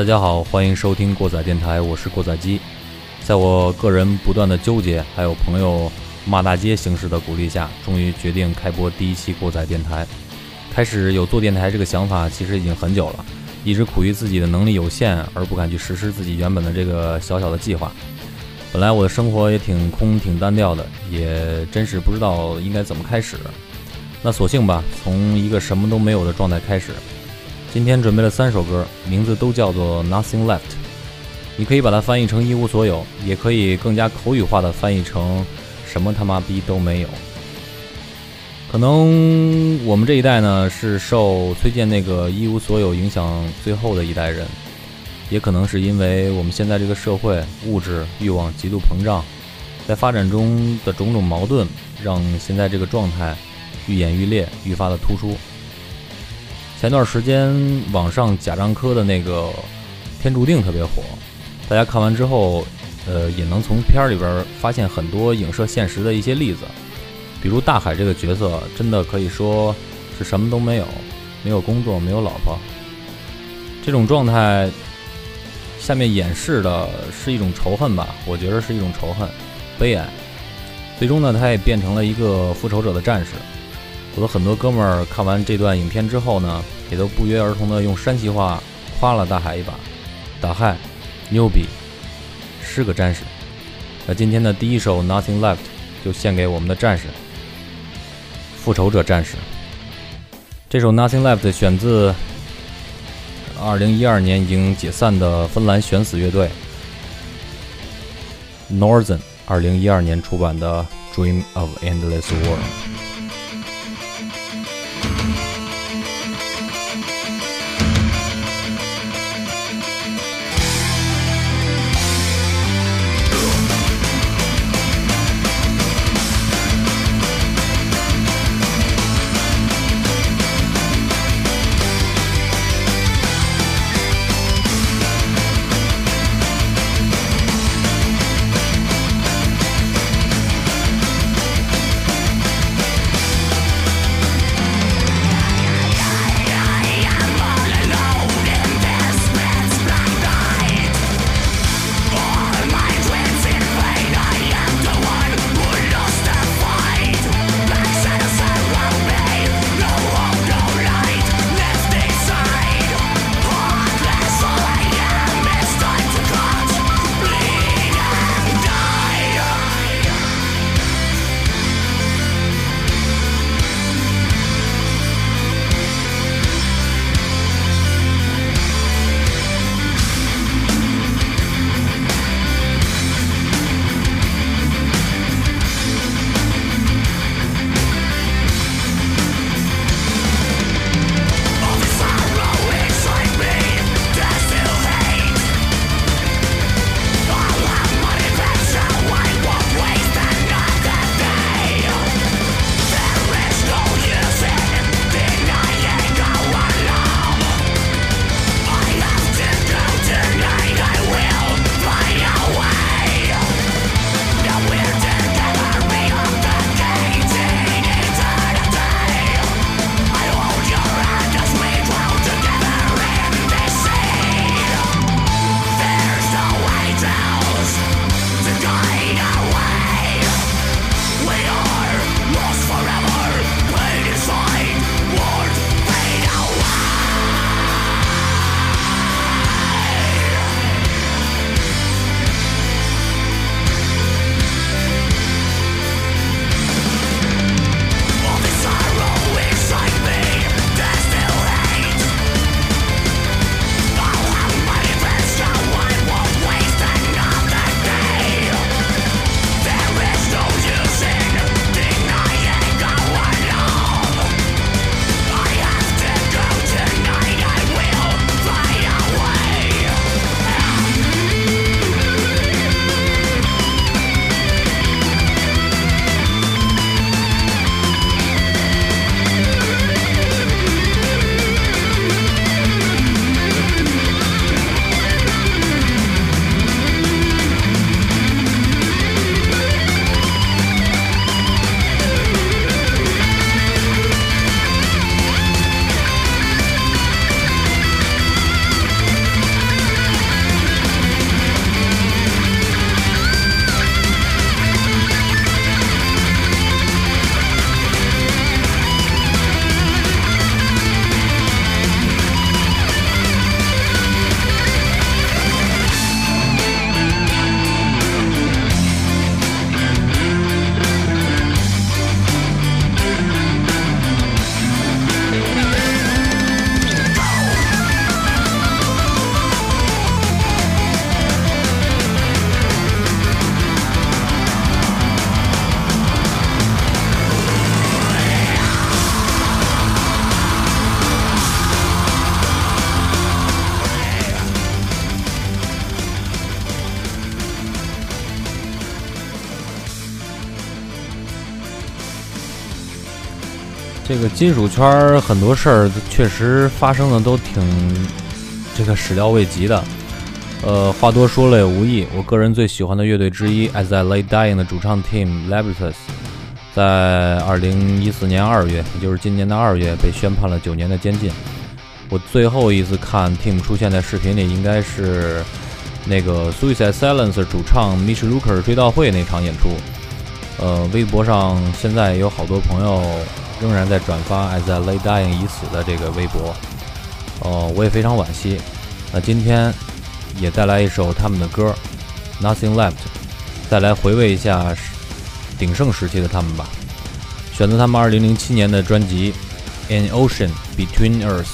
大家好，欢迎收听过载电台，我是过载机。在我个人不断的纠结，还有朋友骂大街形式的鼓励下，终于决定开播第一期过载电台。开始有做电台这个想法，其实已经很久了，一直苦于自己的能力有限，而不敢去实施自己原本的这个小小的计划。本来我的生活也挺空、挺单调的，也真是不知道应该怎么开始。那索性吧，从一个什么都没有的状态开始。今天准备了三首歌，名字都叫做 Nothing Left。你可以把它翻译成一无所有，也可以更加口语化的翻译成什么他妈逼都没有。可能我们这一代呢，是受崔健那个一无所有影响最后的一代人，也可能是因为我们现在这个社会物质欲望极度膨胀，在发展中的种种矛盾，让现在这个状态。愈演愈烈，愈发的突出。前段时间网上贾樟柯的那个《天注定》特别火，大家看完之后，呃，也能从片儿里边发现很多影射现实的一些例子。比如大海这个角色，真的可以说是什么都没有，没有工作，没有老婆，这种状态，下面演示的是一种仇恨吧？我觉得是一种仇恨，悲哀。最终呢，他也变成了一个复仇者的战士。我的很多哥们儿看完这段影片之后呢，也都不约而同的用山西话夸了大海一把。大海，牛逼，是个战士。那今天的第一首《Nothing Left》就献给我们的战士——复仇者战士。这首《Nothing Left》选自2012年已经解散的芬兰悬死乐队 Northern 2012年出版的《Dream of Endless World》。这个金属圈很多事儿确实发生的都挺这个始料未及的。呃，话多说了也无益。我个人最喜欢的乐队之一，As I Lay Dying 的主唱 Tim Levitas，在二零一四年二月，也就是今年的二月，被宣判了九年的监禁。我最后一次看 Tim 出现在视频里，应该是那个 Suicide Silence 主唱 Mitch Luker 追悼会那场演出。呃，微博上现在有好多朋友仍然在转发 As I Lay Dying 已死的这个微博。哦，我也非常惋惜。那今天。也带来一首他们的歌《Nothing Left》，再来回味一下鼎盛时期的他们吧。选择他们2007年的专辑《An Ocean Between Earth》。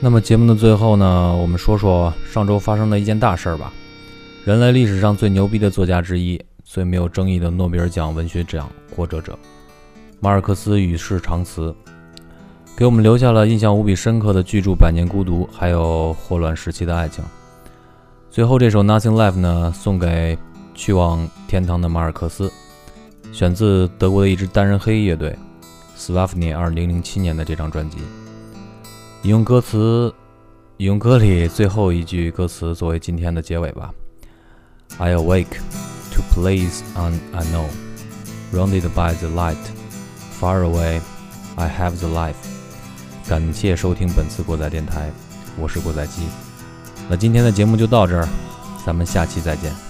那么节目的最后呢，我们说说上周发生的一件大事儿吧。人类历史上最牛逼的作家之一，最没有争议的诺贝尔奖文学奖获得者马尔克斯与世长辞，给我们留下了印象无比深刻的巨著《百年孤独》，还有霍乱时期的爱情。最后这首《Nothing Left》呢，送给去往天堂的马尔克斯，选自德国的一支单人黑乐队 s w a f n i 2007年的这张专辑。引用歌词，引用歌里最后一句歌词作为今天的结尾吧。I awake to place unknown, rounded by the light, far away, I have the life。感谢收听本次过载电台，我是过载机。那今天的节目就到这儿，咱们下期再见。